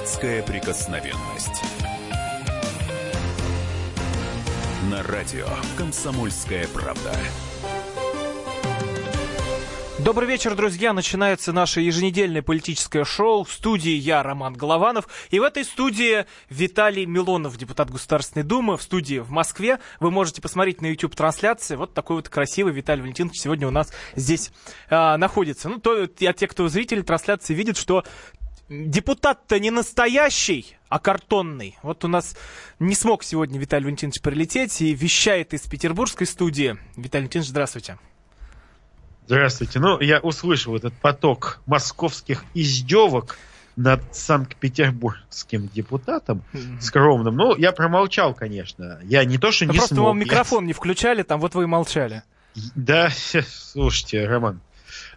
Детская прикосновенность. На радио «Комсомольская правда». Добрый вечер, друзья. Начинается наше еженедельное политическое шоу. В студии я, Роман Голованов. И в этой студии Виталий Милонов, депутат Государственной Думы. В студии в Москве. Вы можете посмотреть на YouTube трансляции. Вот такой вот красивый Виталий Валентинович сегодня у нас здесь а, находится. Ну, то, а те, кто зрители трансляции, видят, что депутат-то не настоящий, а картонный. Вот у нас не смог сегодня Виталий Валентинович прилететь и вещает из петербургской студии. Виталий Валентинович, здравствуйте. Здравствуйте. Ну, я услышал этот поток московских издевок над Санкт-Петербургским депутатом скромным. Ну, я промолчал, конечно. Я не то, что да не просто смог. вам микрофон я... не включали, там вот вы и молчали. Да, слушайте, Роман,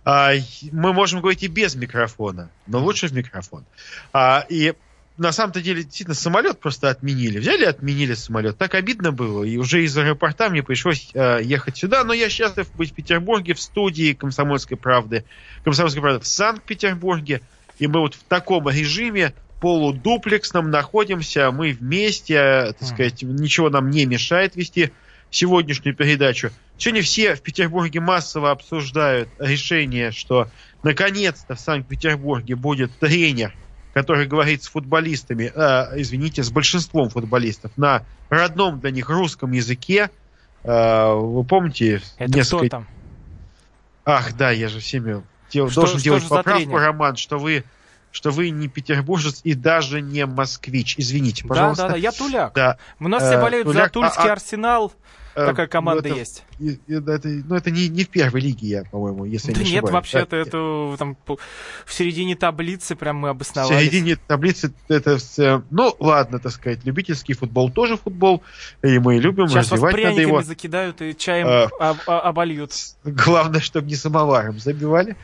мы можем говорить и без микрофона, но лучше в микрофон. А, и на самом-то деле, действительно, самолет просто отменили. Взяли отменили самолет. Так обидно было. И уже из аэропорта мне пришлось э, ехать сюда. Но я счастлив быть в Петербурге, в студии «Комсомольской правды». «Комсомольской правды» в Санкт-Петербурге. И мы вот в таком режиме полудуплексном находимся. Мы вместе, э, так сказать, ничего нам не мешает вести сегодняшнюю передачу. Сегодня все в Петербурге массово обсуждают решение, что наконец-то в Санкт-Петербурге будет тренер, который говорит с футболистами, э, извините, с большинством футболистов на родном для них русском языке. Э, вы помните? Это несколько... кто там? Ах, да, я же всеми дел... что, должен что делать поправку, Роман, что вы что вы не петербуржец и даже не москвич. Извините, пожалуйста. Да, да, да, я туляк. Да. У нас все болеют туляк, за Тульский а, а Арсенал. Э, Такая команда ну, это, есть. И, и, это, ну, это не, не в первой лиге, я, по-моему, если да не нет, вообще-то да, это там в середине таблицы прям мы обосновались. В середине таблицы это все... Ну, ладно, так сказать, любительский футбол тоже футбол, и мы любим, Сейчас развивать вас надо его. закидают и чаем а, об, обольют. Главное, чтобы не самоваром забивали.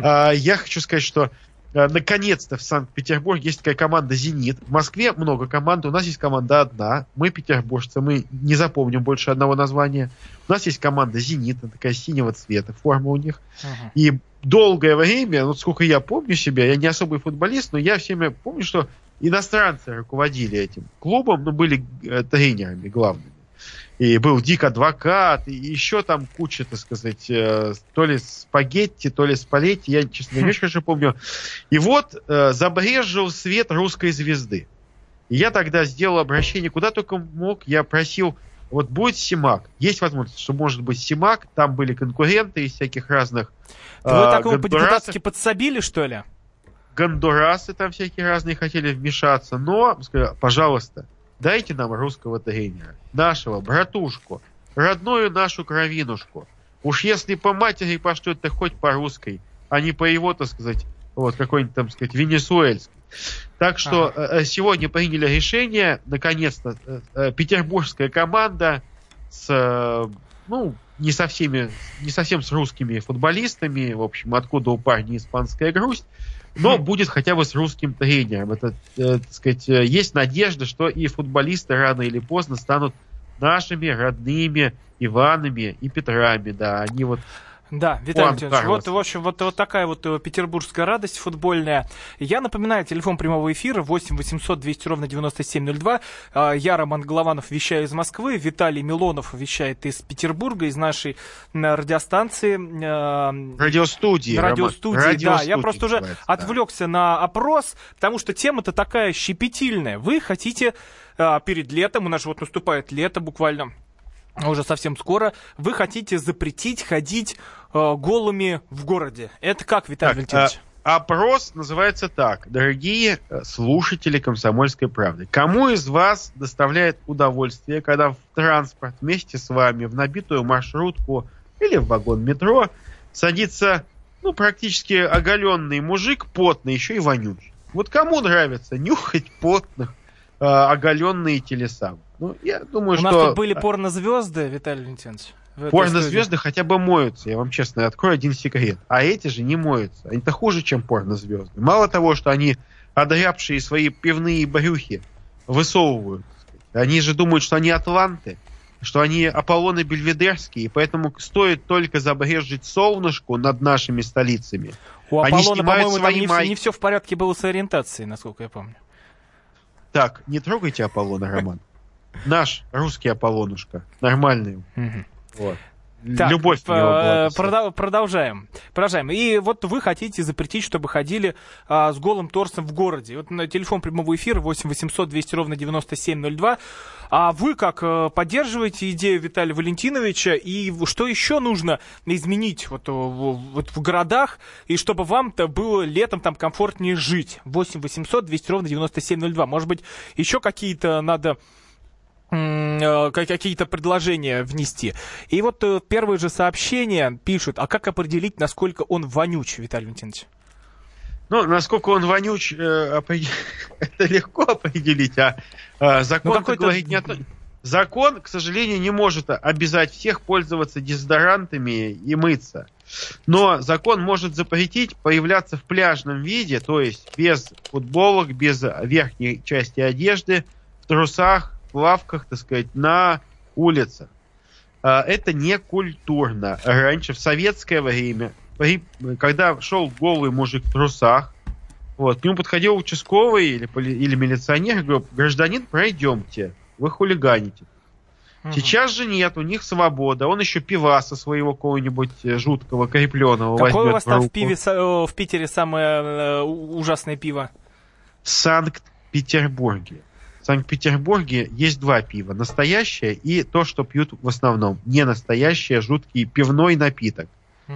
а, я хочу сказать, что наконец-то в Санкт-Петербурге есть такая команда «Зенит». В Москве много команд, у нас есть команда одна. Мы петербуржцы, мы не запомним больше одного названия. У нас есть команда «Зенит», такая синего цвета, форма у них. Uh-huh. И долгое время, вот сколько я помню себя, я не особый футболист, но я все время помню, что иностранцы руководили этим клубом, ну, были э, тренерами главными и был Дик Адвокат, и еще там куча, так сказать, э, то ли спагетти, то ли спалетти, я, честно не очень хорошо помню. И вот э, забрежил свет русской звезды. И я тогда сделал обращение, куда только мог, я просил, вот будет Симак, есть возможность, что может быть Симак, там были конкуренты из всяких разных Вы э, так его по-депутатски подсобили, что ли? Гондурасы там всякие разные хотели вмешаться, но, сказали, пожалуйста, Дайте нам русского тренера, нашего братушку, родную нашу кровинушку. Уж если по матери пошлют, то хоть по русской, а не по его, так сказать, вот какой-нибудь там, сказать, венесуэльской. Так что ага. Э, сегодня приняли решение, наконец-то, э, э, петербургская команда с, ну, не со всеми, не совсем с русскими футболистами, в общем, откуда у парня испанская грусть, но будет хотя бы с русским тренером. Это, э, так сказать, э, есть надежда, что и футболисты рано или поздно станут нашими родными Иванами и Петрами, да, они вот да, Виталий Леонидович, вот, в общем, вот, вот такая вот э, петербургская радость футбольная. Я напоминаю, телефон прямого эфира 8 800 200 ровно 9702. А, я, Роман Голованов, вещаю из Москвы. Виталий Милонов вещает из Петербурга, из нашей радиостанции. Радиостудии. Радиостудии, Роман. да. Я просто уже да. отвлекся на опрос, потому что тема-то такая щепетильная. Вы хотите а, перед летом, у нас же вот наступает лето буквально уже совсем скоро, вы хотите запретить ходить э, голыми в городе. Это как, Виталий так, Валентинович? А, опрос называется так. Дорогие э, слушатели «Комсомольской правды», кому из вас доставляет удовольствие, когда в транспорт вместе с вами в набитую маршрутку или в вагон метро садится ну, практически оголенный мужик, потный, еще и вонючий? Вот кому нравится нюхать потных, э, оголенные телеса? Ну, я думаю, У что... нас тут были порнозвезды, Виталий Валентинович. Порнозвезды хотя бы моются, я вам честно открою один секрет. А эти же не моются. Они-то хуже, чем порнозвезды. Мало того, что они одрябшие свои пивные брюхи высовывают, они же думают, что они атланты, что они Аполлоны Бельведерские, и поэтому стоит только забрежить солнышку над нашими столицами. У Аполлона, по-моему, там не, не все в порядке было с ориентацией, насколько я помню. Так, не трогайте Аполлона, Роман. Наш русский Аполлонушка. Нормальный. Вот. Так, Любовь него была. э, прода- продолжаем. Продолжаем. И вот вы хотите запретить, чтобы ходили а, с голым торсом в городе. Вот на телефон прямого эфира 8 800 200 ровно 9702. А вы как э, поддерживаете идею Виталия Валентиновича? И что еще нужно изменить вот, э, в, вот в городах, и чтобы вам-то было летом там комфортнее жить? 8 800 200 ровно 9702. Может быть, еще какие-то надо э, какие-то предложения внести. И вот э, первые же сообщения пишут, а как определить, насколько он вонюч, Виталий Валентинович? Ну, насколько он вонюч, э, это легко определить, а э, закон Ну, говорит не Закон, к сожалению, не может обязать всех пользоваться дезодорантами и мыться. Но закон может запретить появляться в пляжном виде, то есть без футболок, без верхней части одежды, в трусах, в плавках, так сказать, на улицах. А, Это не культурно. Раньше, в советское время, при- когда шел голый мужик в трусах, вот, к нему подходил участковый или, или милиционер и говорил, гражданин, пройдемте, вы хулиганите. Сейчас же нет, у них свобода. Он еще пиваса своего какого-нибудь э, жуткого, крепленого Какое у возьмет вас в там в, пиве, со- э, в Питере самое э, у- ужасное пиво? Санкт-Петербурге. В Санкт-Петербурге есть два пива. Настоящее и то, что пьют в основном. Не настоящее, жуткий пивной напиток.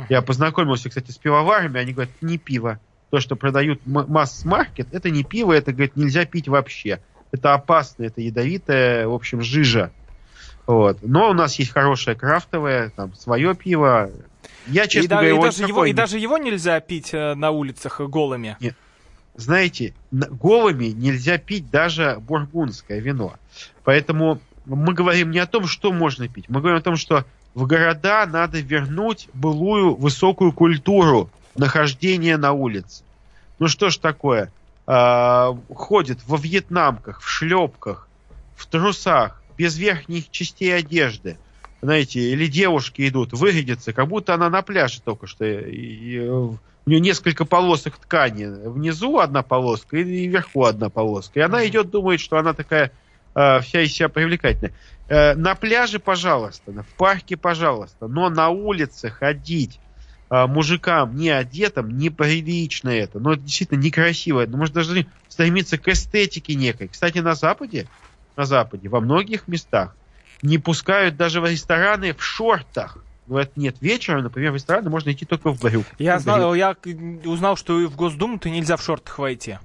Я познакомился, кстати, с пивоварами, они говорят, не пиво. То, что продают масс-маркет, это не пиво, это, говорит, нельзя пить вообще. Это опасно, это ядовитая, в общем, жижа. Вот. Но у нас есть хорошее крафтовое, там, свое пиво. Я, честно и, говоря, и его даже его, и даже его нельзя пить э, на улицах голыми. Знаете, на- голыми нельзя пить даже бургундское вино. Поэтому мы говорим не о том, что можно пить. Мы говорим о том, что в города надо вернуть былую высокую культуру нахождения на улице. Ну что ж такое? А, ходит во вьетнамках, в шлепках, в трусах, без верхних частей одежды. Знаете, или девушки идут, выглядятся, как будто она на пляже только что. И- и, э, у нее несколько полосок ткани. Внизу одна полоска и вверху одна полоска. И она идет, думает, что она такая э, вся из себя привлекательная. Э, на пляже, пожалуйста, в парке, пожалуйста, но на улице ходить э, мужикам не одетым неприлично это. Но это действительно некрасиво. Но мы же должны стремиться к эстетике некой. Кстати, на Западе, на Западе, во многих местах не пускают даже в рестораны в шортах. Говорят, нет, вечером, например, в рестораны можно идти только в брюках. Я, В знал, я узнал, что в Госдуму-то нельзя в шортах войти.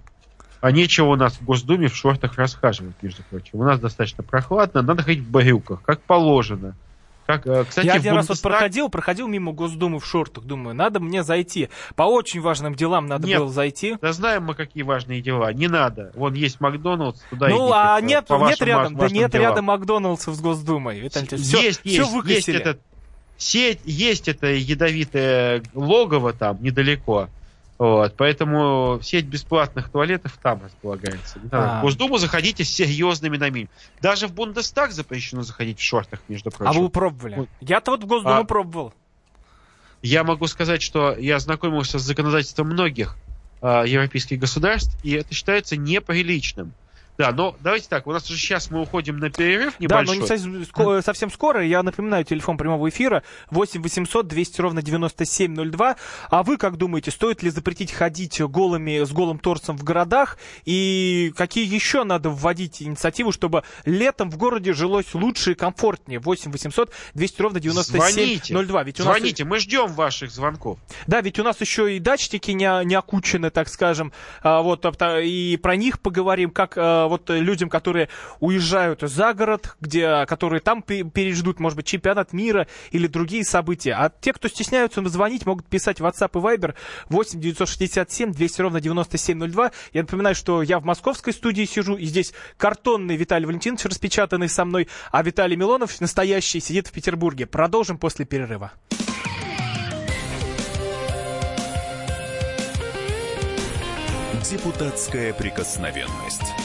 А нечего у нас в Госдуме в шортах расхаживать, между прочим. У нас достаточно прохладно, надо ходить в брюках, как положено. Как, э, кстати, я один раз вот Бундестаг- проходил, проходил мимо Госдумы в шортах, думаю, надо мне зайти. По очень важным делам надо Нет. было зайти. Да знаем мы, какие важные дела. Не надо. Вон есть Макдональдс, туда ну, идите, а нет, по нет вашим рядом, да нет делам. рядом Макдоналдсов с Госдумой. Виталий все, есть, все есть, есть выкосили. этот сеть, есть это ядовитое логово там недалеко. Вот, поэтому сеть бесплатных туалетов там располагается. Не надо. А. В Госдуму заходите с серьезными намерениями. Даже в Бундестаг запрещено заходить в шортах, между А прочим. вы пробовали? Вот. Я-то вот в Госдуму А. пробовал. Я могу сказать, что я ознакомился с законодательством многих э, европейских государств, и это считается неприличным. Да, но давайте так, у нас уже сейчас мы уходим на перерыв Да, но небольшой. не совсем, ско- совсем скоро. Я напоминаю, телефон прямого эфира 8 800 200 ровно 9702. А вы как думаете, стоит ли запретить ходить голыми, с голым торсом в городах? И какие еще надо вводить инициативы, чтобы летом в городе жилось лучше и комфортнее? 8 800 200 ровно 9702. Ведь у нас- Звоните, мы ждем ваших звонков. Да, ведь у нас еще и дачники не, не окучены, так скажем. А, вот, а, и про них поговорим, как а, вот людям, которые уезжают за город, где, которые там пе- переждут, может быть, чемпионат мира или другие события. А те, кто стесняются звонить, могут писать в WhatsApp и Viber 8 967 200 ровно 9702. Я напоминаю, что я в московской студии сижу, и здесь картонный Виталий Валентинович распечатанный со мной, а Виталий Милонов, настоящий, сидит в Петербурге. Продолжим после перерыва. Депутатская прикосновенность.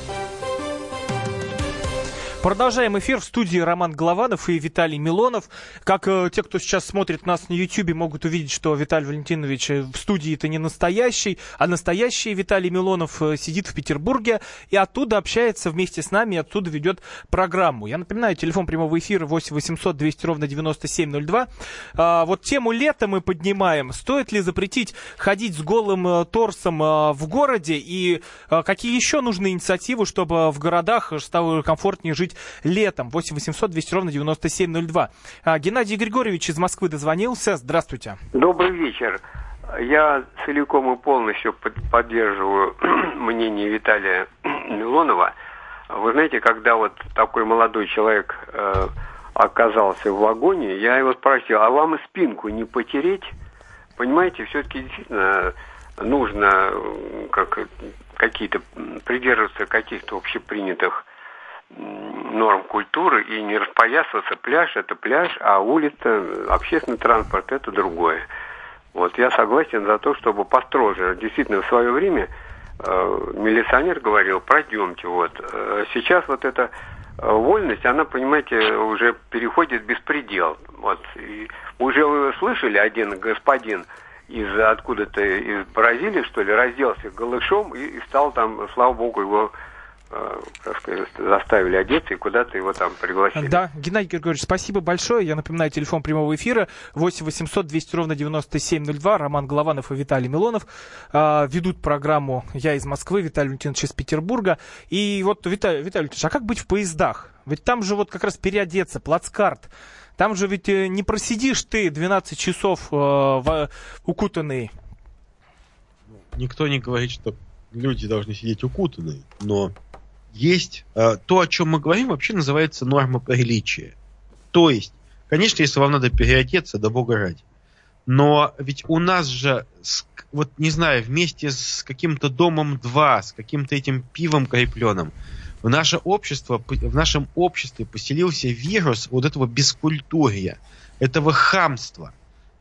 Продолжаем эфир в студии Роман Голованов и Виталий Милонов. Как э, те, кто сейчас смотрит нас на YouTube, могут увидеть, что Виталий Валентинович э, в студии это не настоящий, а настоящий Виталий Милонов э, сидит в Петербурге и оттуда общается вместе с нами, и оттуда ведет программу. Я напоминаю, телефон прямого эфира 8 800 200 ровно 9702. А, вот тему лета мы поднимаем. Стоит ли запретить ходить с голым э, торсом э, в городе и э, какие еще нужны инициативы, чтобы в городах стало комфортнее жить летом. 8 800 200 ровно 9702. А, Геннадий Григорьевич из Москвы дозвонился. Здравствуйте. Добрый вечер. Я целиком и полностью под- поддерживаю мнение Виталия Милонова. Вы знаете, когда вот такой молодой человек э, оказался в вагоне, я его спросил, а вам спинку не потереть? Понимаете, все-таки действительно нужно э, как, какие-то м, придерживаться каких-то общепринятых норм культуры и не распоясываться. Пляж это пляж, а улица, общественный транспорт это другое. Вот я согласен за то, чтобы построже. Действительно, в свое время э, милиционер говорил, пройдемте. Вот. Э, сейчас вот эта э, вольность, она, понимаете, уже переходит в беспредел. Вот. И уже вы слышали, один господин из откуда-то из Бразилии, что ли, разделся голышом и, и стал там, слава богу, его как сказать, заставили одеться и куда-то его там пригласили. Да, Геннадий Григорьевич, спасибо большое. Я напоминаю, телефон прямого эфира 8 800 200 ровно 9702. Роман Голованов и Виталий Милонов а, ведут программу «Я из Москвы», Виталий Валентинович из Петербурга. И вот, Виталий, Виталий Валентинович, а как быть в поездах? Ведь там же вот как раз переодеться, плацкарт. Там же ведь э, не просидишь ты 12 часов э, в, укутанный. Никто не говорит, что люди должны сидеть укутанные, но есть э, то, о чем мы говорим, вообще называется норма приличия. То есть, конечно, если вам надо переодеться, да бога ради. Но ведь у нас же, вот не знаю, вместе с каким-то домом 2, с каким-то этим пивом крепленым, в наше общество, в нашем обществе поселился вирус вот этого бескультурья, этого хамства.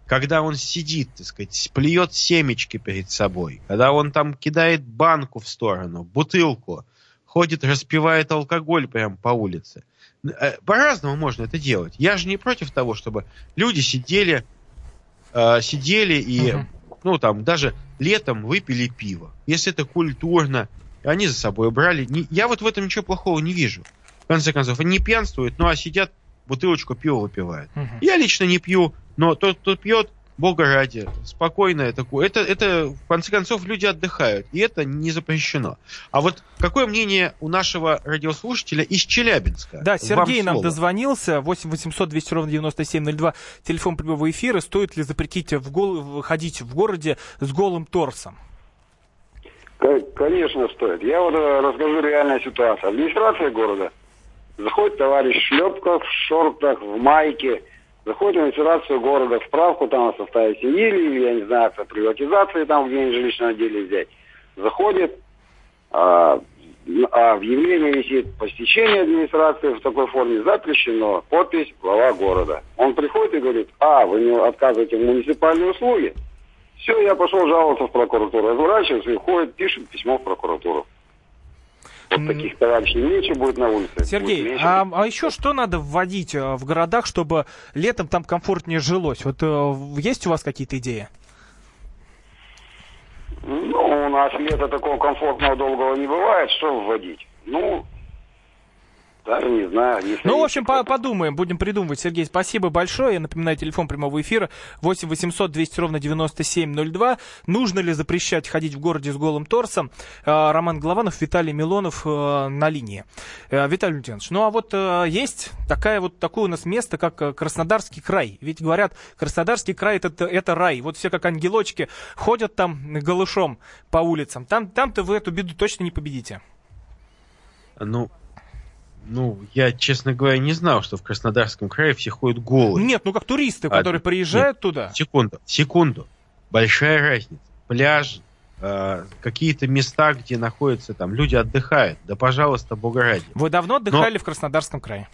Когда он сидит, так сказать, плюет семечки перед собой, когда он там кидает банку в сторону, бутылку, ходит, распивает алкоголь прямо по улице. Э, По-разному можно это делать. Я же не против того, чтобы люди сидели, э, сидели и, Мгм. ну там, даже летом выпили пиво. Если это культурно, они за собой брали. Не- я вот в этом ничего плохого не вижу. В конце концов, они не пьянствуют, ну а сидят, бутылочку пива выпивают. Мгм. Я лично не пью, но тот, кто пьет, бога ради, спокойное такое. Это, это, в конце концов, люди отдыхают, и это не запрещено. А вот какое мнение у нашего радиослушателя из Челябинска? Да, Вам Сергей нам слово. дозвонился. 8 800 200 ровно 9702. Телефон прямого эфира. Стоит ли запретить в гол... ходить в городе с голым торсом? Конечно, стоит. Я вот э, расскажу реальную ситуацию. Администрация города. Заходит товарищ в шлепках, в шортах, в майке. Заходит в администрацию города, справку там о составе семьи, или, я не знаю, о приватизации там где-нибудь в жилищном отделе взять. Заходит, а, а объявление висит посещение администрации в такой форме запрещено, подпись глава города. Он приходит и говорит, а, вы не отказываете в муниципальные услуги? Все, я пошел жаловаться в прокуратуру. Разворачивается и ходит, пишет письмо в прокуратуру. Вот таких товарищей меньше будет на улице. Сергей, а, а еще что надо вводить э, в городах, чтобы летом там комфортнее жилось? Вот э, есть у вас какие-то идеи? Ну, у нас лето такого комфортного долгого не бывает. Что вводить? Ну, даже не знаю. не Ну, в общем, по- подумаем, будем придумывать. Сергей, спасибо большое. Я напоминаю, телефон прямого эфира 8 800 200 ровно 9702. Нужно ли запрещать ходить в городе с голым торсом? Э, Роман Голованов, Виталий Милонов э, на линии. Э, Виталий Леонидович, ну а вот есть такая вот такое у нас место, как Краснодарский край. Ведь говорят, Краснодарский край это, это рай. Вот все как ангелочки ходят там голышом по улицам. Там, там-то вы эту беду точно не победите. Ну, Ну, я, честно говоря, не знал, что в Краснодарском крае все ходят голые. Нет, ну как туристы, А, которые приезжают нет. туда. Секунду, секунду. Большая разница. Пляж, э, какие-то места, где находятся там люди отдыхают. Да, пожалуйста, бога ради. Вы давно отдыхали в Краснодарском крае?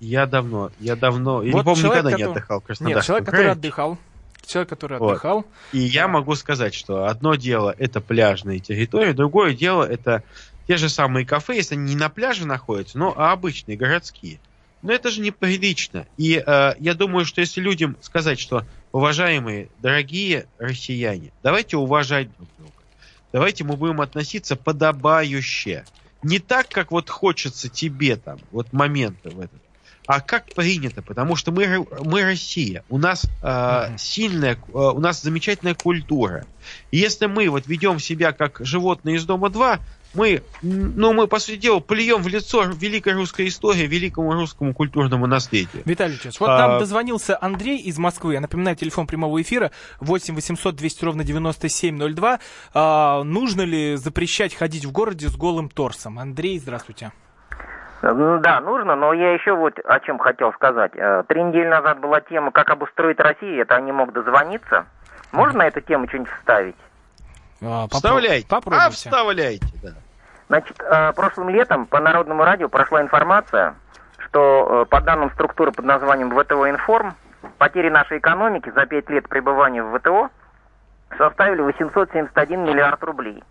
Я давно, я давно, я Вот не помню, человек, никогда не который- отдыхал в Нет, Краснодарском человек, крае. который отдыхал. Человек, который Вот. отдыхал. И я могу сказать, что одно дело это пляжные территории, другое дело это те же самые кафе, если они не на пляже находятся, но а обычные, городские. Но это же неприлично. И э, я думаю, что если людям сказать, что уважаемые, дорогие россияне, давайте уважать друг друга. Давайте мы будем относиться подобающе. Не так, как вот хочется тебе там, вот моменты в этот. А как принято, потому что мы, мы Россия, у нас э, сильная, э, у нас замечательная культура. И если мы вот ведем себя как животные из дома 2, мы, ну, мы, по сути дела, плюем в лицо великой русской истории, великому русскому культурному наследию. Виталий Ильич, вот А- нам дозвонился Андрей из Москвы. Я напоминаю, телефон прямого эфира 8 800 200 ровно 9702. А, нужно ли запрещать ходить в городе с голым торсом? Андрей, здравствуйте. Ну Да, нужно, но я еще вот о чем хотел сказать. Э, Три недели назад была тема «Как обустроить Россию», это не мог дозвониться. Можно на эту тему что-нибудь вставить? А, попро- Вставляйте. А, Попробуйте. вставляйте, да. Значит, э, прошлым летом по Народному радио прошла информация, что э, по данным структуры под названием ВТО Информ, потери нашей экономики за пять лет пребывания в ВТО составили 871 миллиард рублей.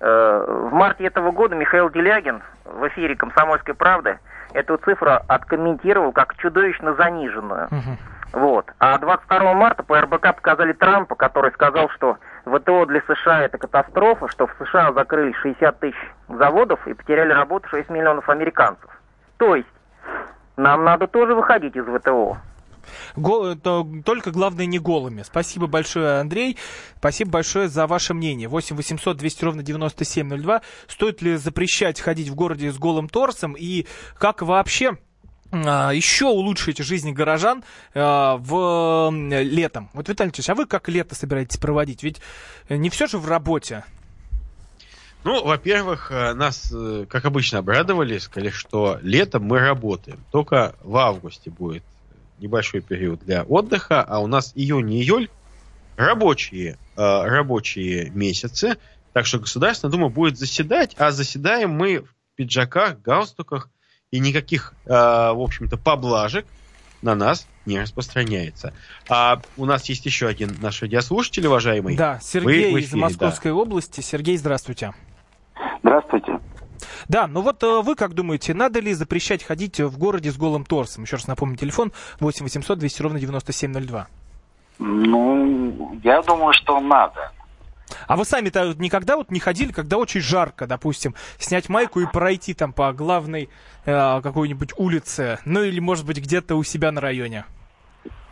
Э, В марте этого года Михаил Делягин в эфире «Комсомольской правды» эту цифру откомментировал как чудовищно заниженную. Мгм. Вот. А 22 марта по РБК показали Трампа, который сказал, что ВТО для США это катастрофа, что в США закрыли 60 тысяч заводов и потеряли работу 6 миллионов американцев. То есть, нам надо тоже выходить из ВТО. Го- это только главное не голыми. Спасибо большое, Андрей. Спасибо большое за ваше мнение. 8 800 200 ровно 9702. Стоит ли запрещать ходить в городе с голым торсом? И как вообще а, еще улучшить жизнь горожан а, в м, летом? Вот, Виталий Ильич, а вы как лето собираетесь проводить? Ведь не все же в работе. Ну, во-первых, э, нас, э, как обычно, обрадовали, сказали, что летом мы работаем. Только в августе будет небольшой период для отдыха, а у нас июнь и июль рабочие, э, рабочие месяцы. Так что Государственная Дума будет заседать, а заседаем мы в пиджаках, галстуках, и никаких, э, в общем-то, поблажек на нас не распространяется. А у нас есть еще один наш радиослушатель, уважаемый. Да, Сергей в из эфире, Московской области. Сергей, здравствуйте. Здравствуйте. Да, ну вот э, вы как думаете, надо ли запрещать ходить в городе с голым торсом? Еще раз напомню, телефон 8 800 200 ровно 9702. Ну, я думаю, что надо. А вы сами-то никогда вот не ходили, когда очень жарко, допустим, снять майку и пройти там по главной э, какой-нибудь улице, ну или, может быть, где-то у себя на районе?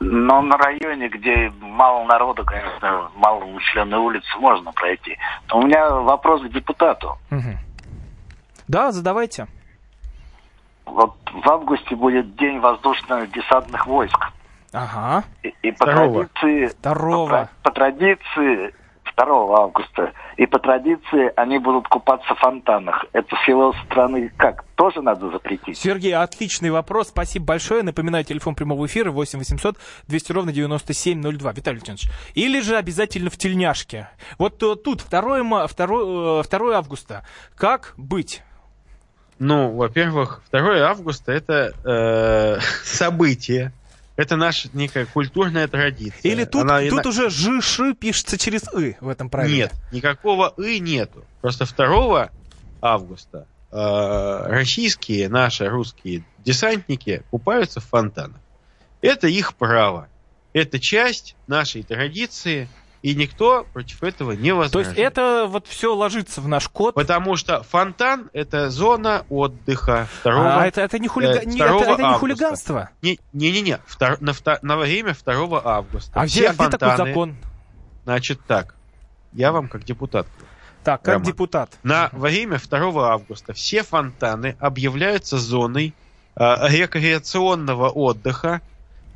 Но на районе, где мало народу, конечно, мало населенной улицы, можно пройти. Но у меня вопрос к депутату. Мгм. Да, задавайте. Вот в августе будет День воздушно-десантных войск. Ага. И, и по Второго. традиции... Второго. По, по традиции 2 августа. И по традиции они будут купаться в фонтанах. Это с его стороны как? Тоже надо запретить? Сергей, отличный вопрос. Спасибо большое. Напоминаю, телефон прямого эфира 8 800 200 ровно 9702. Виталий Леонидович. Или же обязательно в тельняшке. Вот э, тут 2, ма- 2, 2 августа. Как быть? Ну, во-первых, 2 августа это э, событие. Это наша некая культурная традиция. Или тут, Она- тут она- уже жиши пишется через «ы» в этом правиле? Нет, никакого «и» нету. Просто 2 августа э, российские, наши русские десантники купаются в фонтанах. Это их право. Это часть нашей традиции, и никто против этого не То возражает. есть это вот все ложится в наш код. Потому что фонтан – это зона отдыха 2 А это, это не, хулига... э, не- 2 это, это не хулиганство. Не- Не-не-не, втор- на, вто- на время 2 августа. А Все где, а где такой фонтаны- закон? Значит так, я вам как депутат. Так, как Роман. депутат. На время 2 августа все фонтаны объявляются зоной э, рекреационного отдыха,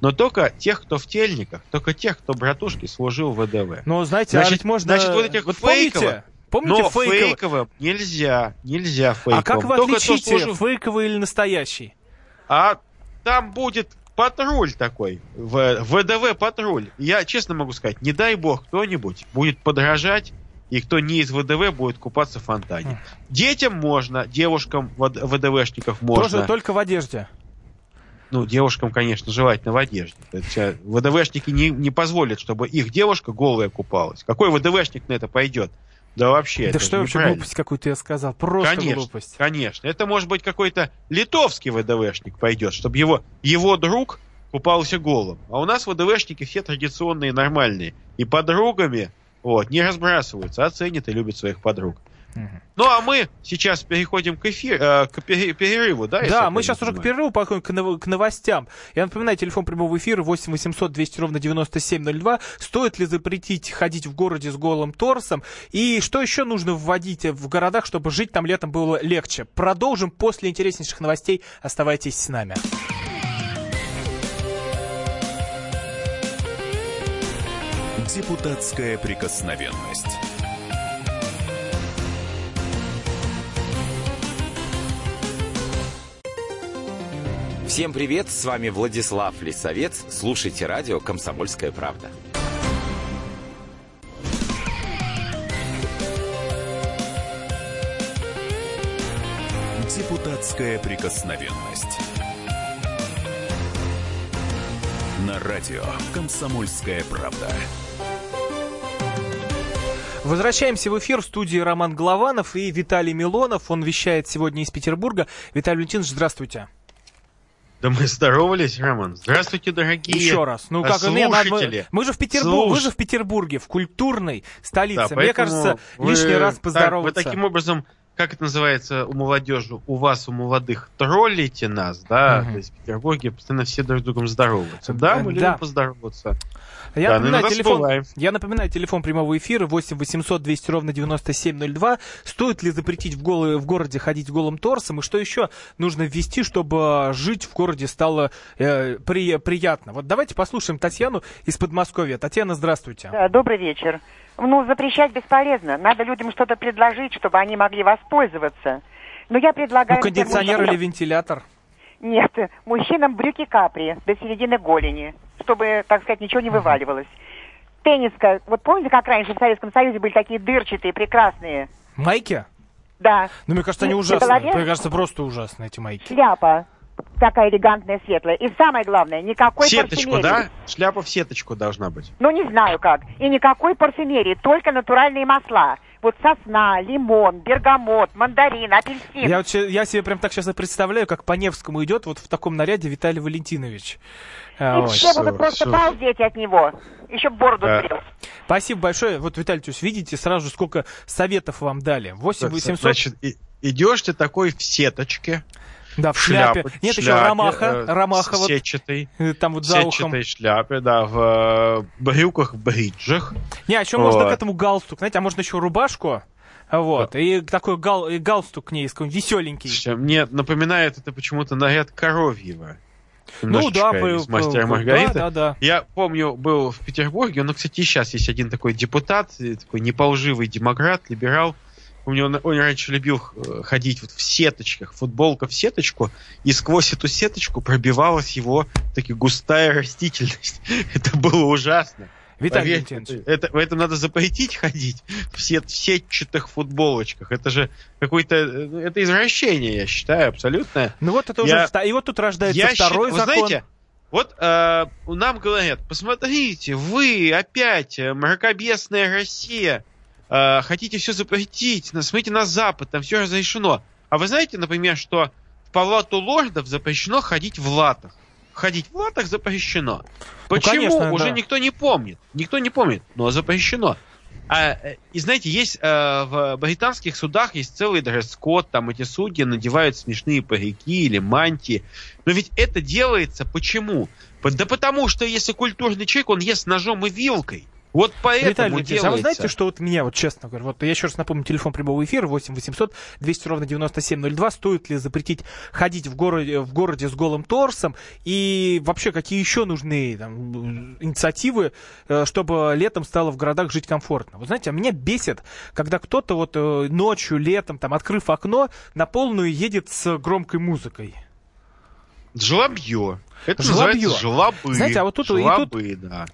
но только тех, кто в тельниках, только тех, кто братушки служил в ВДВ. Но знаете, а Значит- ведь можно... значит, вот этих вот фейковых- помните, Помните Но фейковый? фейковым нельзя, нельзя фейковым. А как вы Только отличите служил- фейковый или настоящий? А там будет патруль такой, в- ВДВ патруль. Я честно могу сказать, не дай бог кто-нибудь будет подражать, и кто не из ВДВ будет купаться в фонтане. Детям можно, девушкам вд- ВДВшников можно. Тоже только в одежде. Ну, девушкам, конечно, желательно в одежде. То есть, э, ВДВшники не, не позволят, чтобы их девушка голая купалась. Какой ВДВшник на это пойдет? Да вообще, да это что вообще глупость какую-то я сказал. Просто конечно, глупость. конечно. Это может быть какой-то литовский ВДВшник пойдет, чтобы его, его друг купался голым. А у нас ВДВшники все традиционные, нормальные. И подругами вот, не разбрасываются, а ценят и любят своих подруг. Ну, а мы сейчас переходим к, эфир, э, к пере- перерыву, да? Да, мы сейчас уже к понимаю? перерыву подходим к, нов- к новостям. Я напоминаю, телефон прямого эфира 8 800 200 ровно 9702. Стоит ли запретить ходить в городе с голым торсом? И что еще нужно вводить в городах, чтобы жить там летом было легче? Продолжим после интереснейших новостей. Оставайтесь с нами. Депутатская прикосновенность. Всем привет, с вами Владислав Лисовец. Слушайте радио «Комсомольская правда». Депутатская прикосновенность. На радио «Комсомольская правда». Возвращаемся в эфир в студии Роман Голованов и Виталий Милонов. Он вещает сегодня из Петербурга. Виталий Валентинович, здравствуйте. Да мы здоровались, Роман. Здравствуйте, дорогие Еще раз. Ну как не, надо- слушатели. мы же в Петербурге, вы же в Петербурге, в культурной Да, столице. Мне поэтому кажется, вы лишний раз так- поздороваться. вы таким образом, как это называется у молодежи, у вас, у молодых, троллите нас, да? Мгм. То есть в Петербурге постоянно все друг с другом здороваются. Да, мы Да. любим поздороваться. Я, Да, ну, напоминаю, телефон, я напоминаю, телефон прямого эфира 8 800 200 ровно 9702. Стоит ли запретить в, голы- в городе ходить голым торсом? И что еще нужно ввести, чтобы жить в городе стало э, при- приятно? Вот давайте послушаем Татьяну из Подмосковья. Татьяна, здравствуйте. Да, добрый вечер. Ну, запрещать бесполезно. Надо людям что-то предложить, чтобы они могли воспользоваться. Но я предлагаю... Ну, кондиционер например, или вентилятор? Нет, мужчинам брюки капри до середины голени, чтобы, так сказать, ничего не вываливалось. Тенниска, вот помните, как раньше в Советском Союзе были такие дырчатые, прекрасные? Майки? Да. Ну, мне кажется, они ужасные. Мне кажется, просто ужасные эти майки. Шляпа такая элегантная, светлая. И самое главное, никакой Сеточку, парфюмерии. да? Шляпа в сеточку должна быть. Ну, не знаю как. И никакой парфюмерии, только натуральные масла. Вот сосна, лимон, бергамот, мандарин, апельсин. Я, вот я себе прям так сейчас и представляю, как по Невскому идет вот в таком наряде Виталий Валентинович. А, И вот. все будут просто всё. балдеть от него. Еще бороду Да. Спасибо большое. Вот, Виталий, то есть видите сразу, сколько советов вам дали. 8 800, Значит, идешь ты такой в сеточке, да, в шляпе. шляпе, Нет, еще шляпе, Ромаха, э, Ромаха вот, сетчатой, э, там вот за ухом. шляпе, да, в э, брюках, в бриджах. Не, а еще можно Вот. к этому галстук, знаете, а можно еще рубашку, вот, и такой гал, и галстук к ней, веселенький. Мне напоминает это почему-то наряд коровьего. Ну да, по- из «Мастера Маргариты». да, да, да. Я помню, был в Петербурге, ну, кстати, сейчас есть один такой депутат, такой неполживый демократ, либерал. Помню, он, он раньше любил э, ходить вот в сеточках, футболка в сеточку, и сквозь эту сеточку пробивалась его таки густая растительность. Это было ужасно. Виталий Валентинович. это, в этом надо запретить ходить в, сет, в сетчатых футболочках. Это же какое-то... э, Это извращение, я считаю, абсолютно. Ну вот это Я- уже, и вот тут рождается Я второй счит- вы закон. знаете, вот э, нам говорят, посмотрите, вы опять, э, мракобесная Россия, э, хотите все запретить, смотрите на Запад, там все разрешено. А вы знаете, например, что в палату лордов запрещено ходить в латах? Ходить в латах запрещено. Почему? Ну, конечно, Уже да. никто не помнит. Никто не помнит, но запрещено. А, э, и знаете, есть э, в британских судах есть целый дресс-код, там эти судьи надевают смешные парики или мантии. Но ведь это делается почему? По- Да потому что если культурный человек, он ест ножом и вилкой. Вот поэтому Виталий делается... а вы знаете, что вот меня, вот честно говоря, вот я еще раз напомню, телефон прямого эфира 8 800 200 ровно 9702. Стоит ли запретить ходить в городе, в городе с голым торсом? И вообще, какие еще нужны там, инициативы, э, чтобы летом стало в городах жить комфортно? Вы знаете, а меня бесит, когда кто-то вот э, ночью, летом, там, открыв окно, на полную едет с громкой музыкой. Жлобье. Это Жлобье. называется жлобы. Знаете, а вот тут- и тут- Жлобы, да.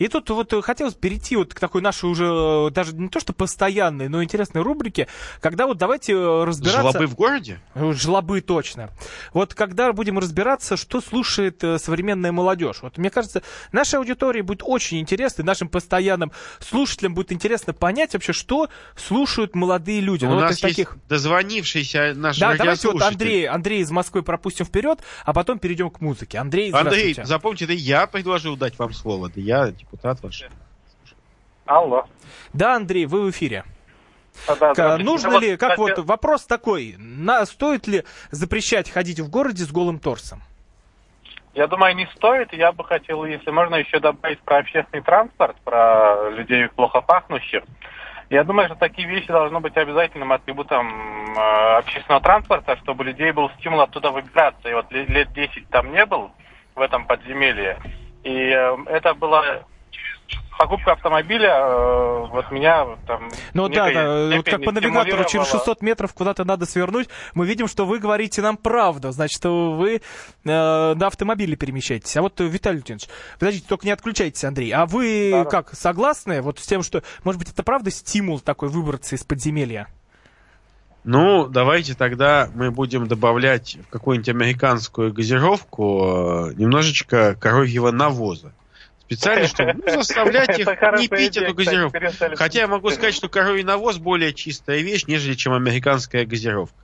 И тут вот э, хотелось перейти вот к такой нашей уже э, даже не то что постоянной, но интересной рубрике, когда вот давайте э, разбираться... Жлобы в городе? Жлобы, точно. Вот когда будем разбираться, что слушает современная молодежь. Вот мне кажется, нашей аудитории будет очень интересно, и нашим постоянным слушателям будет интересно понять вообще, что слушают молодые люди. У Ну, вот нас таких... есть дозвонившийся наш Да, давайте вот. Андрей, Андрей из Москвы пропустим вперед, а потом перейдем к музыке. Андрей, Андрей, запомните, это я предложил дать вам слово. Да я депутат ваш. Алло. Да, Андрей, вы в эфире. Да, здравствуйте. Нужно Вот, ли, как кстати, вот вопрос такой, на, стоит ли запрещать ходить в городе с голым торсом? Я думаю, не стоит. Я бы хотел, если можно, еще добавить про общественный транспорт, про людей плохо пахнущих. Я думаю, что такие вещи должны быть обязательным атрибутом э, общественного транспорта, чтобы людей был стимул оттуда выбираться. И вот ле- лет 10 там не был в этом подземелье. И э, это было покупка автомобиля, э, вот меня там... Ну да, некой да, вот как по навигатору через стимулировало. 600 метров куда-то надо свернуть, мы видим, что вы говорите нам правду, значит, что вы э, на автомобиле перемещаетесь. А вот, э, Виталий Леонидович, подождите, только не отключайтесь, Андрей, а вы Да-да. как, согласны вот с тем, что, может быть, это правда стимул такой выбраться из подземелья? Ну, давайте тогда мы будем добавлять в какую-нибудь американскую газировку э, немножечко коровьего навоза. Специально, чтобы ну, заставлять их не пить идея, эту кстати, газировку. перестали Хотя я могу сказать, что коровий навоз более чистая вещь, нежели чем американская газировка.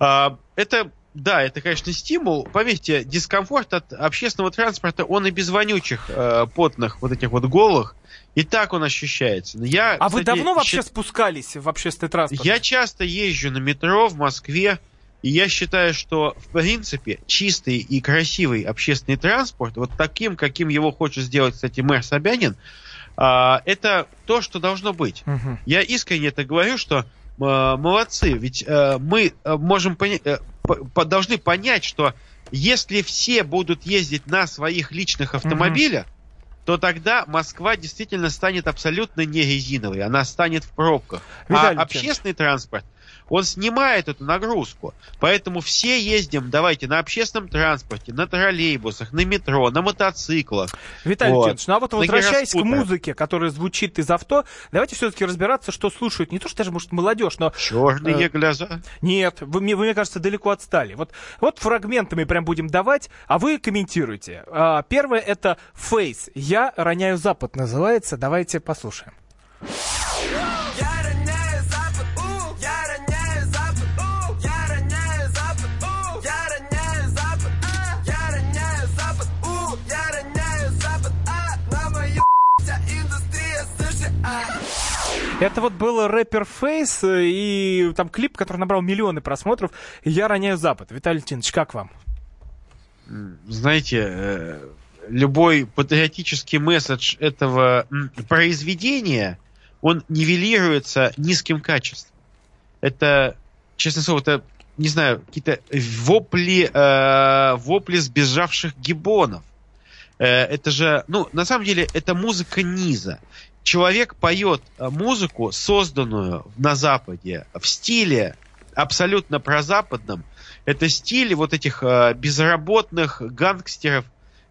А, это, да, это, конечно, стимул. Поверьте, дискомфорт от общественного транспорта, он и без вонючих, э, потных, вот этих вот голых, и так он ощущается. Я, А вы кстати, давно вообще счит- спускались в общественный транспорт? я часто езжу на метро в Москве, и я считаю, что, в принципе, чистый и красивый общественный транспорт, вот таким, каким его хочет сделать, кстати, мэр Собянин, а, это то, что должно быть. Мгм. Я искренне это говорю, что э, молодцы, ведь э, мы можем поня- э, должны понять, что если все будут ездить на своих личных автомобилях, то тогда Москва действительно станет абсолютно не резиновой, она станет в пробках. Виталий а общественный транспорт, он снимает эту нагрузку. Поэтому все ездим, давайте, на общественном транспорте, на троллейбусах, на метро, на мотоциклах. Виталий Вот. Леонидович, ну а вот На возвращаясь к музыке, которая звучит из авто, давайте все-таки разбираться, что слушают не то, что даже, может, молодежь, но... Черные Э, глаза. Нет, вы, мне, вы, мне кажется, далеко отстали. Вот, вот фрагментами прям будем давать, а вы комментируйте. А, первое это Face. Я роняю Запад называется. Давайте послушаем. Это вот был рэпер Face э, и там клип, который набрал миллионы просмотров. Я роняю Запад. Виталий Леонидович, как вам? знаете, э, любой патриотический месседж этого произведения, он нивелируется низким качеством. Это, честно слово, это, не знаю, какие-то вопли, э, вопли сбежавших гибонов. Это же, ну, на самом деле, это музыка низа. Человек поет э, музыку, созданную на Западе, в стиле абсолютно прозападном. Это стиль вот этих э, безработных гангстеров,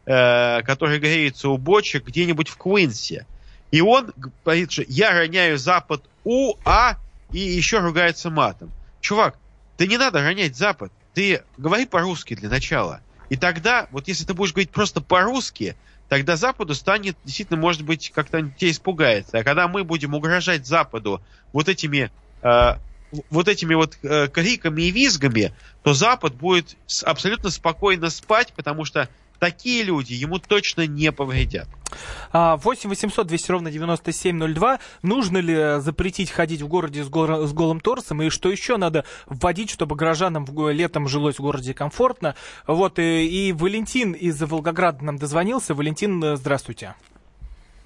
э, которые греются у бочек где-нибудь в Куинсе. И он говорит, что я роняю Запад у, а, и еще ругается матом. Чувак, ты не надо ронять Запад. Ты говори по-русски для начала. И тогда, вот если ты будешь говорить просто по-русски, тогда Западу станет, действительно, может быть, как-то тебя испугается. А когда мы будем угрожать Западу вот этими э, вот этими вот э, криками и визгами, то Запад будет абсолютно спокойно спать, потому что такие люди ему точно не повредят. А, 8 800 200 ровно 9702. Нужно ли запретить ходить в городе с, гор- с голым торсом? И что еще надо вводить, чтобы горожанам в летом жилось в городе комфортно? Вот, и, и Валентин из Волгограда нам дозвонился. Валентин, э, здравствуйте.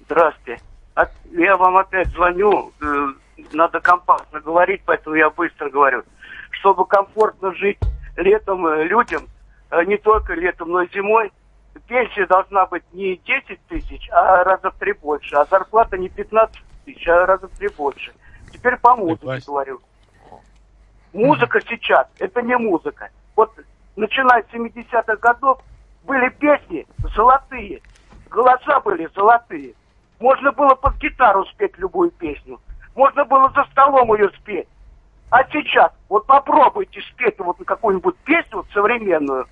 Здравствуйте. от- я вам опять звоню, э, надо компактно говорить, поэтому я быстро говорю. Чтобы комфортно жить летом э, людям, э, не только летом, но и зимой, пенсия должна быть не 10 тысяч, а раза в три больше, а зарплата не 15 тысяч, а раза в три больше. Теперь по музыке говорю. Музыка сейчас, это не музыка. Вот начиная с 70-х годов были песни золотые, голоса были золотые. Можно было под гитару спеть любую песню. Можно было за столом ее спеть. А сейчас, вот попробуйте спеть вот какую-нибудь песню вот современную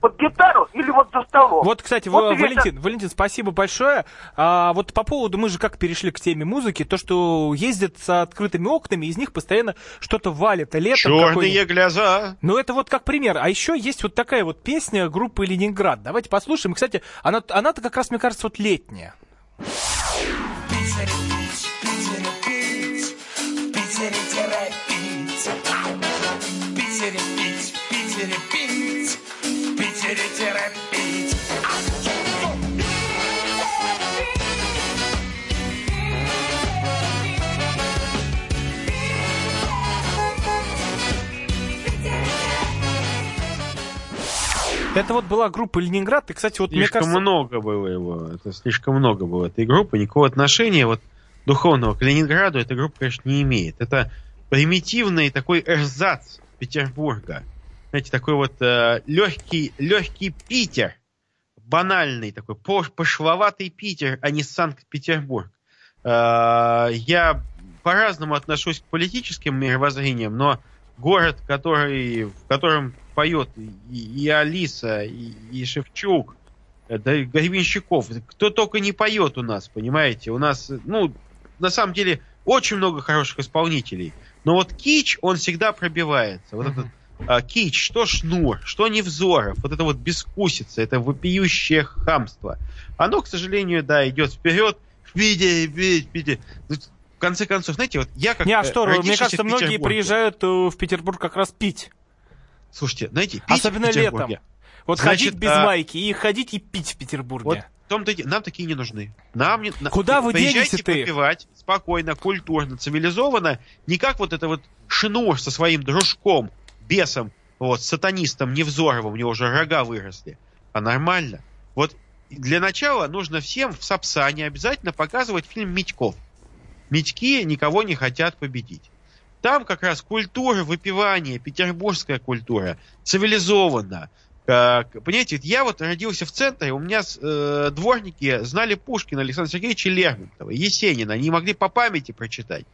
под гитару или вот за столом. Вот, кстати, Вот Ва- и это- Валентин, Валентин, спасибо большое. А, вот по поводу, мы же как перешли к теме музыки, то, что ездят с открытыми окнами, из них постоянно что-то валит. А летом Черные глаза. Ну, это вот как пример. А еще есть вот такая вот песня группы Ленинград. Давайте послушаем. Кстати, она, она-то как раз, мне кажется, вот летняя. Это вот была группа Ленинград. И, кстати, вот мне Слишком кажется... много было его. Это слишком много было этой группы. Никакого отношения вот духовного к Ленинграду эта группа, конечно, не имеет. Это примитивный такой эрзац Петербурга. Знаете, такой вот э, легкий, легкий Питер. Банальный такой, пош- пошловатый Питер, а не Санкт-Петербург. Э, я по-разному отношусь к политическим мировоззрениям, но город, который, в котором поет и, и Алиса, и, и Шевчук, э, да и Гребенщиков, кто только не поет у нас, понимаете? У нас, ну, на самом деле, очень много хороших исполнителей. Но вот кич, он всегда пробивается. Вот этот а, кич, что шнур, что невзоров, вот это вот бескусица, это вопиющее хамство. Оно, к сожалению, да, идет вперед. В Питере, в Питере, в Питере. Ну, В конце концов, знаете, вот я как Не, а э, что, мне кажется, многие приезжают э, в Петербург как раз пить. Слушайте, знаете, пить Особенно в Петербурге. летом. Вот Значит, ходить без а, майки и ходить и пить в Петербурге. Вот том-то нам такие не нужны. Нам не, Куда вы денете-то их? попивать спокойно, культурно, цивилизованно, не как вот это вот Шинур со своим дружком, бесом, вот, сатанистом Невзоровым, у него уже рога выросли, а нормально. Вот для начала нужно всем в Сапсане обязательно показывать фильм «Митьков». Митьки никого не хотят победить. Там как раз культура выпивания, петербургская культура, цивилизованно. Как, понимаете, я вот родился в центре, у меня э, дворники знали Пушкина, Александра Сергеевича Лермонтова, Есенина, они могли по памяти прочитать.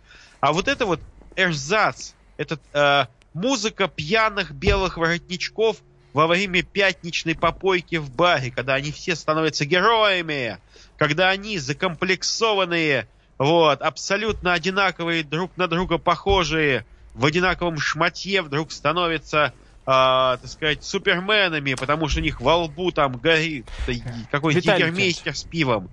А вот это вот эрзац, этот э, музыка пьяных белых воротничков во время пятничной попойки в баре, когда они все становятся героями, когда они закомплексованные, вот, абсолютно одинаковые, друг на друга похожие, в одинаковом шматье вдруг становятся, а, так сказать, суперменами, потому что у них во лбу там горит какой-нибудь Виталий егермейстер с пивом.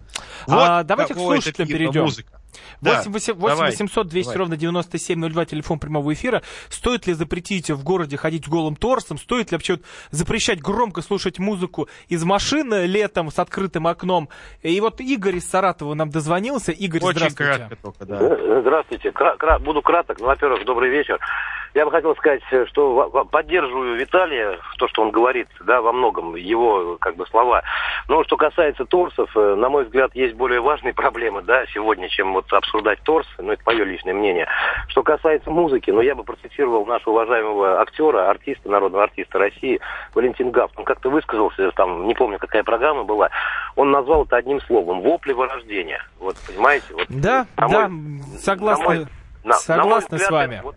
А, давайте к какого это слушателям перейдем. Музыка. Да, 8 8 давай, 800 200 давай. ровно 9702, телефон прямого эфира. Стоит ли запретить в городе ходить голым торсом? Стоит ли вообще вот запрещать громко слушать музыку из машины летом с открытым окном? И вот Игорь из Саратова нам дозвонился. Игорь, Очень здравствуйте. кратко только, да. Э, Здравствуйте. Кра- кра- буду краток. Ну, во-первых, добрый вечер. Я бы хотел сказать, э, что поддерживаю Виталия, то, что он говорит, да, во многом, его, как бы, слова. Но что касается торсов, э, на мой взгляд, есть более важные проблемы, да, сегодня, чем вот обсуждать торсы, ну, это мое личное мнение. Что касается музыки, ну, я бы процитировал нашего уважаемого актера, артиста, народного артиста России, Валентин Гафт. Он как-то высказался, там, не помню, какая программа была, он назвал это одним словом, вопли вырождения. Вот, понимаете? Вот, Да, да, мой- согласны, на мой- на- на мой взгляд, с вами. вот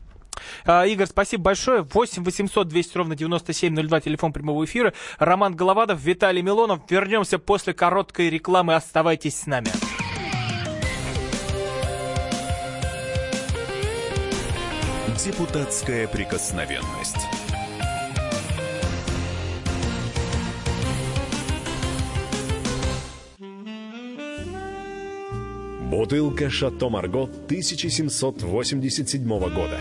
Игорь, спасибо большое. 8 800 200 ровно 9702, телефон прямого эфира. Роман Головадов, Виталий Милонов. Вернемся после короткой рекламы. Оставайтесь с нами. Депутатская прикосновенность. Бутылка «Шато Марго» 1787 года.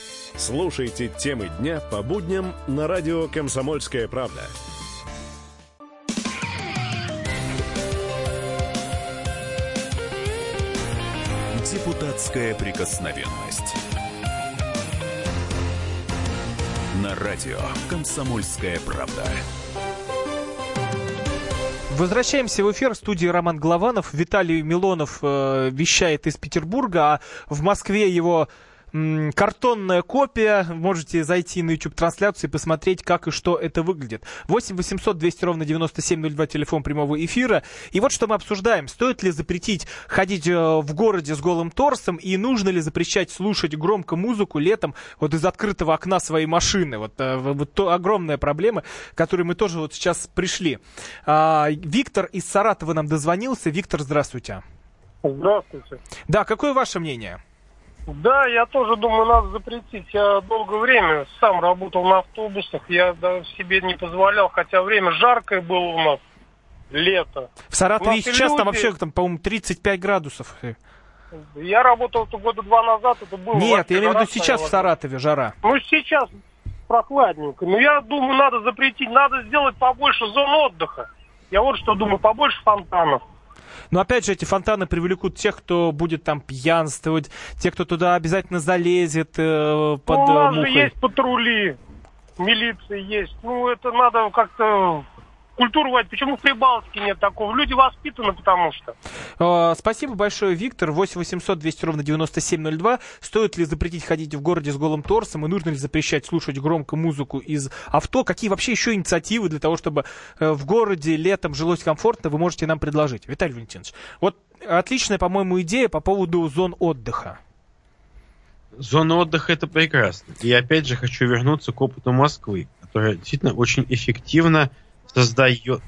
Слушайте темы дня по будням на радио «Комсомольская правда». Депутатская прикосновенность. На радио «Комсомольская правда». Возвращаемся в эфир. В студии Роман Голованов. Виталий Милонов э, вещает из Петербурга, а в Москве его картонная копия. Можете зайти на YouTube-трансляцию и посмотреть, как и что это выглядит. 8 800 200 ровно 9702, телефон прямого эфира. И вот что мы обсуждаем. Стоит ли запретить ходить э, в городе с голым торсом и нужно ли запрещать слушать громко музыку летом вот из открытого окна своей машины? Вот, э, вот то огромная проблема, к которой мы тоже вот сейчас пришли. А, Виктор из Саратова нам дозвонился. Виктор, здравствуйте. Здравствуйте. Да, какое ваше мнение? Да, я тоже думаю, надо запретить. Я долгое время сам работал на автобусах, я даже себе не позволял, хотя время жаркое было у нас, лето. В Саратове сейчас там люди- вообще, там, по-моему, 35 градусов. Я работал это года два назад, это было... Нет, я имею в виду сейчас в. Саратове жара. Ну, сейчас прохладненько. Но я думаю, надо запретить, надо сделать побольше зон отдыха. Я вот что думаю, побольше фонтанов. Но опять же, эти фонтаны привлекут тех, кто будет там пьянствовать, те, кто туда обязательно залезет э, под ну, у э, нас же мухой. есть патрули, милиция есть. Ну, это надо как-то культуру вводить. Почему в Прибалтике нет такого? Люди воспитаны, потому что. Э, Спасибо большое, Виктор. 8 800 200 ровно 9702. Стоит ли запретить ходить в городе с голым торсом? И нужно ли запрещать слушать громко музыку из авто? Какие вообще еще инициативы для того, чтобы э, в городе летом жилось комфортно, вы можете нам предложить? Виталий Валентинович, вот отличная, по-моему, идея по поводу зон отдыха. Зона отдыха это прекрасно. И опять же хочу вернуться к опыту Москвы, которая действительно очень эффективно создает,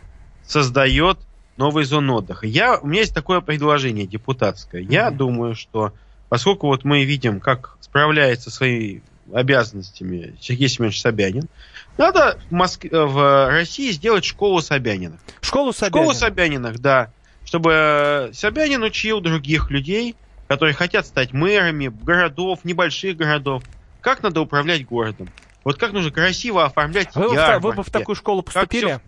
создает новые зоны отдыха. Я, у меня есть такое предложение депутатское. Я думаю, что поскольку вот мы видим, как справляется своими обязанностями Сергей Семенович Собянин, надо в, Моск... в России сделать школу Собянина. Школу Собянина? Школу Собяниных, да. Чтобы Собянин учил других людей, которые хотят стать мэрами городов, небольших городов, как надо управлять городом. Вот как нужно красиво оформлять Вы, бы в та- ярмарки. вы бы в такую школу Как поступили?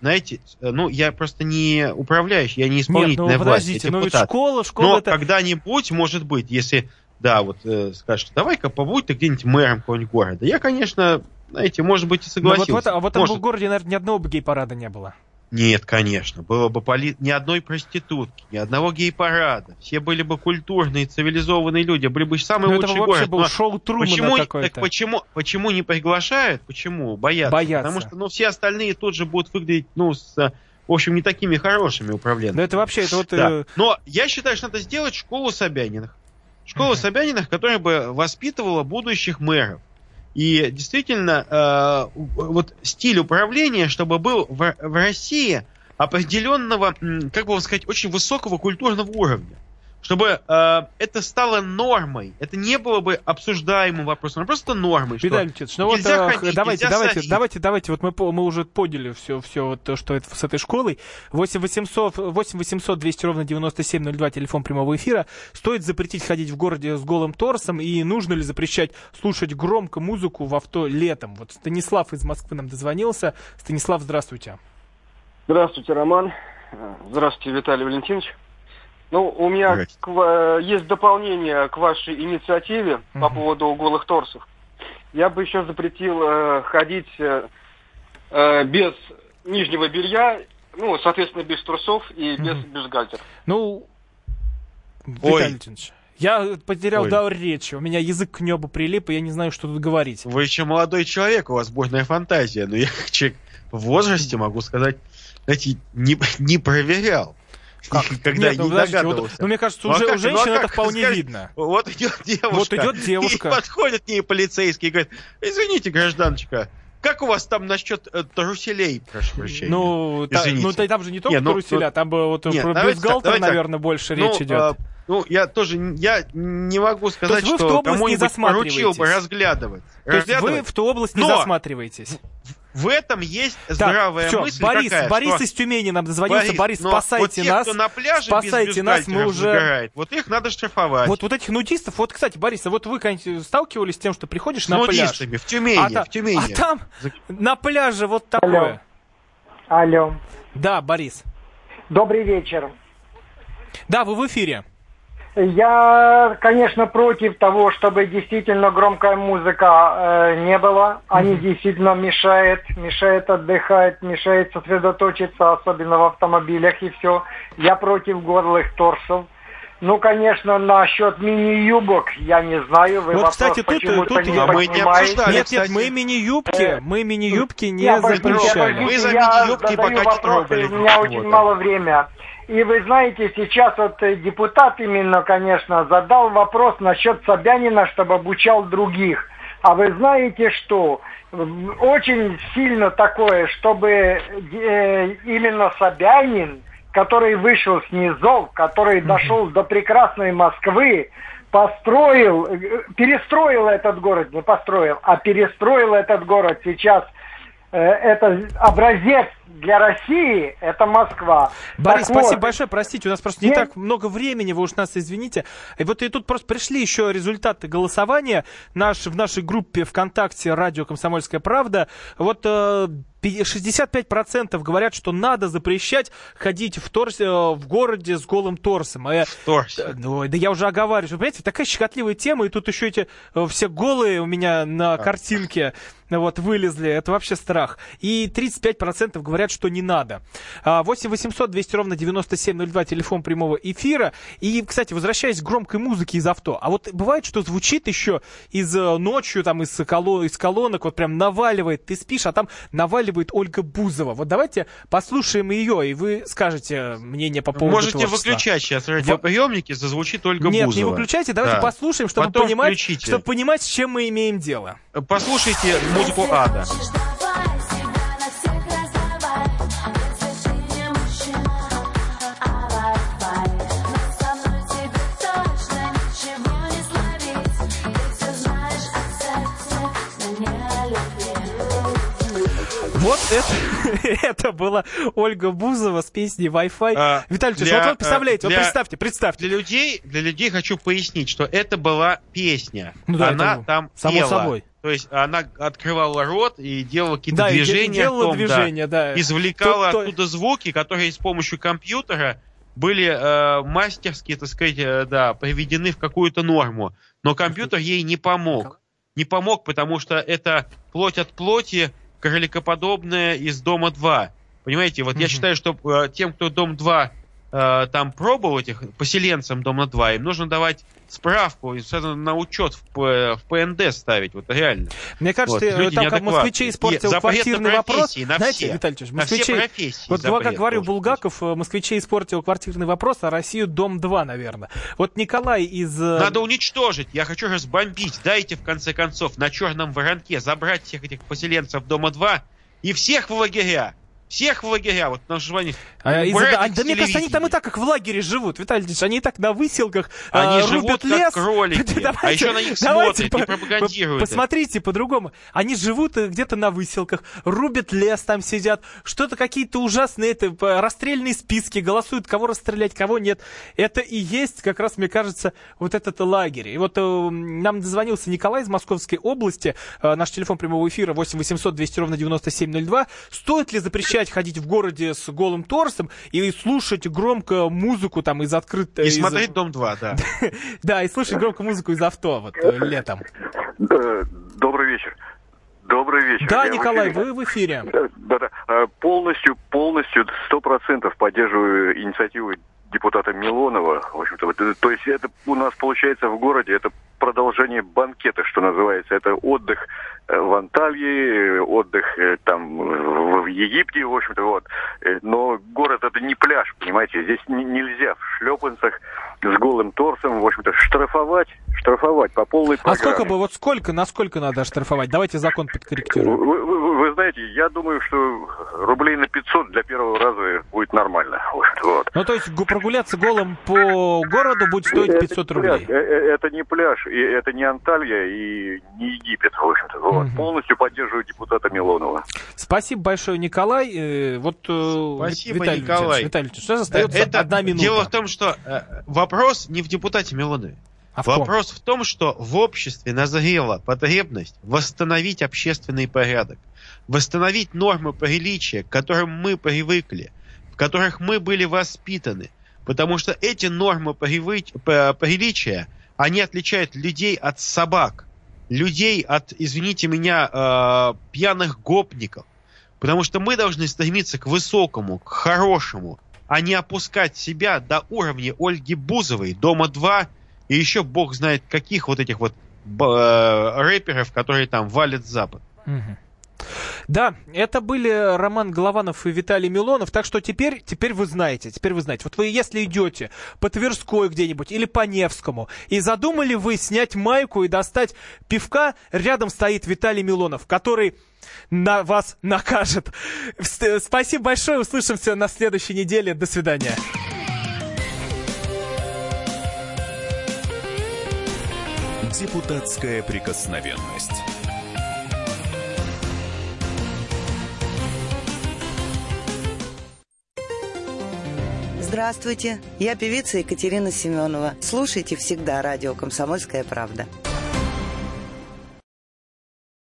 Знаете, э, ну, я просто не управляющий, я не исполнительная Нет, ну, власть, подождите, я ну ведь депутат. школа- школа Но это- когда-нибудь, может быть, если, да, вот э, скажешь, давай-ка побудь ты где-нибудь мэром какого-нибудь города, я, конечно, знаете, может быть, и Ну, согласился. вот, вот, а вот там Может. в городе, наверное, ни одного гей-парада не было. Нет, конечно. Было бы поли... ни одной проститутки, ни одного гей-парада. Все были бы культурные, цивилизованные люди. Были бы самый Ну, это лучший бы вообще город. был Но шоу Трумана почему, какое-то. так почему, почему не приглашают? Почему? Боятся. Боятся. Потому что ну, все остальные тут же будут выглядеть, ну, с, в общем, не такими хорошими управленцами. Да это вообще, это вот... Да. э, Но я считаю, что надо сделать школу Собяниных. Школу Собяниных, которая бы воспитывала будущих мэров. И действительно, э, вот стиль управления, чтобы был в, в России определенного, как бы вам сказать, очень высокого культурного уровня. Чтобы э, это стало нормой. Это не было бы обсуждаемым вопросом, а просто нормой. что Виталий Леонидович, ну вот э, ходить, давайте, давайте, садиться. давайте, давайте, вот мы, мы уже поняли все, все вот то, что это с этой школой. 8 800, 8 800 200 ровно 9702, телефон прямого эфира. Стоит запретить ходить в городе с голым торсом и нужно ли запрещать слушать громко музыку в авто летом? Вот Станислав из Москвы нам дозвонился. Станислав, здравствуйте. Здравствуйте, Роман. Здравствуйте, Виталий Валентинович. Ну, у меня к ва- есть дополнение к вашей инициативе по поводу голых торсов. Я бы еще запретил э, ходить э, э, без нижнего белья, ну, соответственно, без трусов и без бюстгальтера. Ну, Ой. Виталий я потерял Ой. дар речи. У меня язык к небу прилип, и я не знаю, что тут говорить. Вы еще молодой человек, у вас бурная фантазия, но я человек в возрасте могу сказать, знаете, не, не проверял. Когда Нет, ну, не подождите, вот, ну, мне кажется, Ну, а уже как у же, ну, а женщин это как? вполне Скажи, видно. Вот идет девушка. Вот идет девушка. И подходит к ней полицейский и говорит, извините, гражданочка, как у вас там насчет э, труселей, прошу прощения? Ну, та- ну та- там же не только Не, ну, труселя, ну, там бы вот нет, про давайте так, бюстгальтер, давайте так. наверное, больше Ну, речь идет. э, Ну, я тоже, я не могу сказать, вы в ту что область не кому-нибудь поручил бы разглядывать. То есть вы в ту область не Но засматриваетесь. В этом есть Так, здравая всё, мысль Борис, какая, Борис что- из Тюмени нам дозвонился. Борис, но спасайте вот те, нас. кто на пляже спасайте нас, мы уже... загорает, вот их надо штрафовать. Вот, вот этих нудистов, вот, кстати, Борис, а вот вы сталкивались с тем, что приходишь С на пляж? нудистами в Тюмени, а, та- в Тюмени. а там на пляже вот такое. Алло. Да, Борис. Добрый вечер. Да, вы в эфире. Я, конечно, против того, чтобы действительно громкая музыка э, не было. Они действительно мешают, мешают отдыхать, мешают сосредоточиться, особенно в автомобилях и все. Я против горлых торсов. Ну, конечно, насчет мини-юбок, я не знаю. Вы вот, вопрос кстати, тут, почему-то тут не я- понимаете. Нет, нет, мы мини-юбки, мы мини-юбки не Я обожду- я запрещаем. обождите, я задаю вопросы, у меня очень мало времени. И вы знаете, сейчас вот э, депутат именно, конечно, задал вопрос насчет Собянина, чтобы обучал других. А вы знаете что? Очень сильно такое, чтобы э, именно Собянин, который вышел с низов, который дошел до прекрасной Москвы, построил, э, перестроил этот город, не построил, а перестроил этот город сейчас. Это образец для России, это Москва. Борис, Так вот, спасибо большое. Простите, у нас просто не Нет. так много времени, вы уж нас извините. И вот и тут просто пришли еще результаты голосования наш, в нашей группе ВКонтакте «Радио Комсомольская правда». Вот э, пи- 65% говорят, что надо запрещать ходить в, торсе, э, в городе с голым торсом. Э, э, ну, да я уже оговариваюсь. Вы понимаете, такая щекотливая тема, и тут еще эти э, все голые у меня на картинке вот, вылезли. Это вообще страх. И 35% говорят, что не надо. А, 8 800 200 ровно 9702, телефон прямого эфира. И, кстати, возвращаясь к громкой музыке из авто. А вот бывает, что звучит еще из э, ночью, там, из, коло- из колонок, вот прям наваливает, ты спишь, а там наваливает Ольга Бузова. Вот давайте послушаем ее, и вы скажете мнение по поводу Можете творчества. выключать сейчас радиоприемники, зазвучит Ольга Нет, Бузова. не выключайте, давайте Да. послушаем, чтобы Потом понимать, включите. чтобы понимать, с чем мы имеем дело. Послушайте музыку ада. Это, это была Ольга Бузова с песней Wi-Fi. А, Виталий Ильич, вот вы представляете, вот для- представьте, представьте. Для людей, для людей хочу пояснить, что это была песня. Ну да, она это там само пела. собой. То есть она открывала рот и делала какие-то Да, движения. делала том, движения, да. Извлекала То- то- оттуда звуки, которые с помощью компьютера были э, мастерски, так сказать, э, да, приведены в какую-то норму. Но компьютер ей не помог. Не помог, потому что это плоть от плоти, кроликоподобное из Дома 2. Понимаете, вот я считаю, что э, тем, кто Дом 2 э, там пробовал этих поселенцам Дома 2, им нужно давать справку, и сразу на учет в, в ПНД ставить, вот реально. Мне кажется, Вот, люди там как москвичей испортил И квартирный вопрос. на Знаете, все. Виталий Ильич, На все вот запрет как должен Булгаков, э, москвичей испортил квартирный вопрос, а Россию Дом 2, наверное. Вот Николай из... э, Надо уничтожить, я хочу разбомбить. Дайте, в конце концов, на черном воронке забрать всех этих поселенцев Дома 2 и всех в лагеря. Всех в лагеря. Вот на они... А, из-за- убрать а, да мне кажется, они там и так как в лагере живут, Виталий Ильич, они и так на выселках Они а, живут рубят как лес. кролики, Давайте- а еще на них давайте смотрят и по- пропагандируют по- это. Посмотрите по-другому. Они живут э, где-то на выселках, рубят лес, там сидят, что-то какие-то ужасные это, расстрельные списки, голосуют, кого расстрелять, кого нет. Это и есть, как раз, мне кажется, вот этот лагерь. И вот э, нам дозвонился Николай из Московской области, э, наш телефон прямого эфира 8 800 200 ровно 9702. Стоит ли запрещать ходить в городе с голым торсом и слушать громко музыку там из открытой... И из- смотреть Дом 2, да. Да, и слушать громко музыку из авто вот э, летом. Да, Добрый вечер. Добрый вечер. Да, Я в Николай, эфире. вы в эфире. Э, Полностью, полностью, сто процентов поддерживаю инициативу депутата Милонова. В общем-то, э, то есть это у нас получается в городе, это продолжение банкета, что называется. Это отдых э, в Анталье, э, отдых там в Египте, в общем-то, вот. Но город это не пляж, понимаете, здесь не- нельзя в шлепанцах с голым торсом, в общем-то, штрафовать, штрафовать по полной А программе. сколько бы, вот сколько, насколько надо оштрафовать? Давайте закон Вы, подкорректируем. вы- вы знаете, я думаю, что рублей на 500 для первого раза будет нормально. Вот. Ну, то есть гу- прогуляться голым по городу будет стоить Это 500 не рублей. пляж, э, э, Это не пляж, и это не Анталья и не Египет, в общем-то. Вот. Полностью поддерживаю депутата Милонова. Спасибо большое, Николай. Э, Вот, Спасибо, Виталий Николай. Виталий Валентинович, сейчас остается Это одна минута. Дело в том, что вопрос не в депутате Милонове. А в вопрос в том, что в обществе назрела потребность восстановить общественный порядок, восстановить нормы приличия, к которым мы привыкли, в которых мы были воспитаны. Потому что эти нормы приличия, они отличают людей от собак, людей от, извините меня, э, пьяных гопников. Потому что мы должны стремиться к высокому, к хорошему, а не опускать себя до уровня Ольги Бузовой, Дома-2 и еще бог знает каких вот этих вот э, рэперов, которые там валят Запад. Да, это были Роман Голованов и Виталий Милонов, так что теперь, теперь вы знаете, теперь вы знаете. Вот вы если идете по Тверской где-нибудь или по Невскому, и задумали вы снять майку и достать пивка, рядом стоит Виталий Милонов, который на вас накажет. Вс- Спасибо большое, услышимся на следующей неделе. До свидания. Депутатская прикосновенность. Здравствуйте, я певица Екатерина Семенова. Слушайте всегда радио «Комсомольская правда».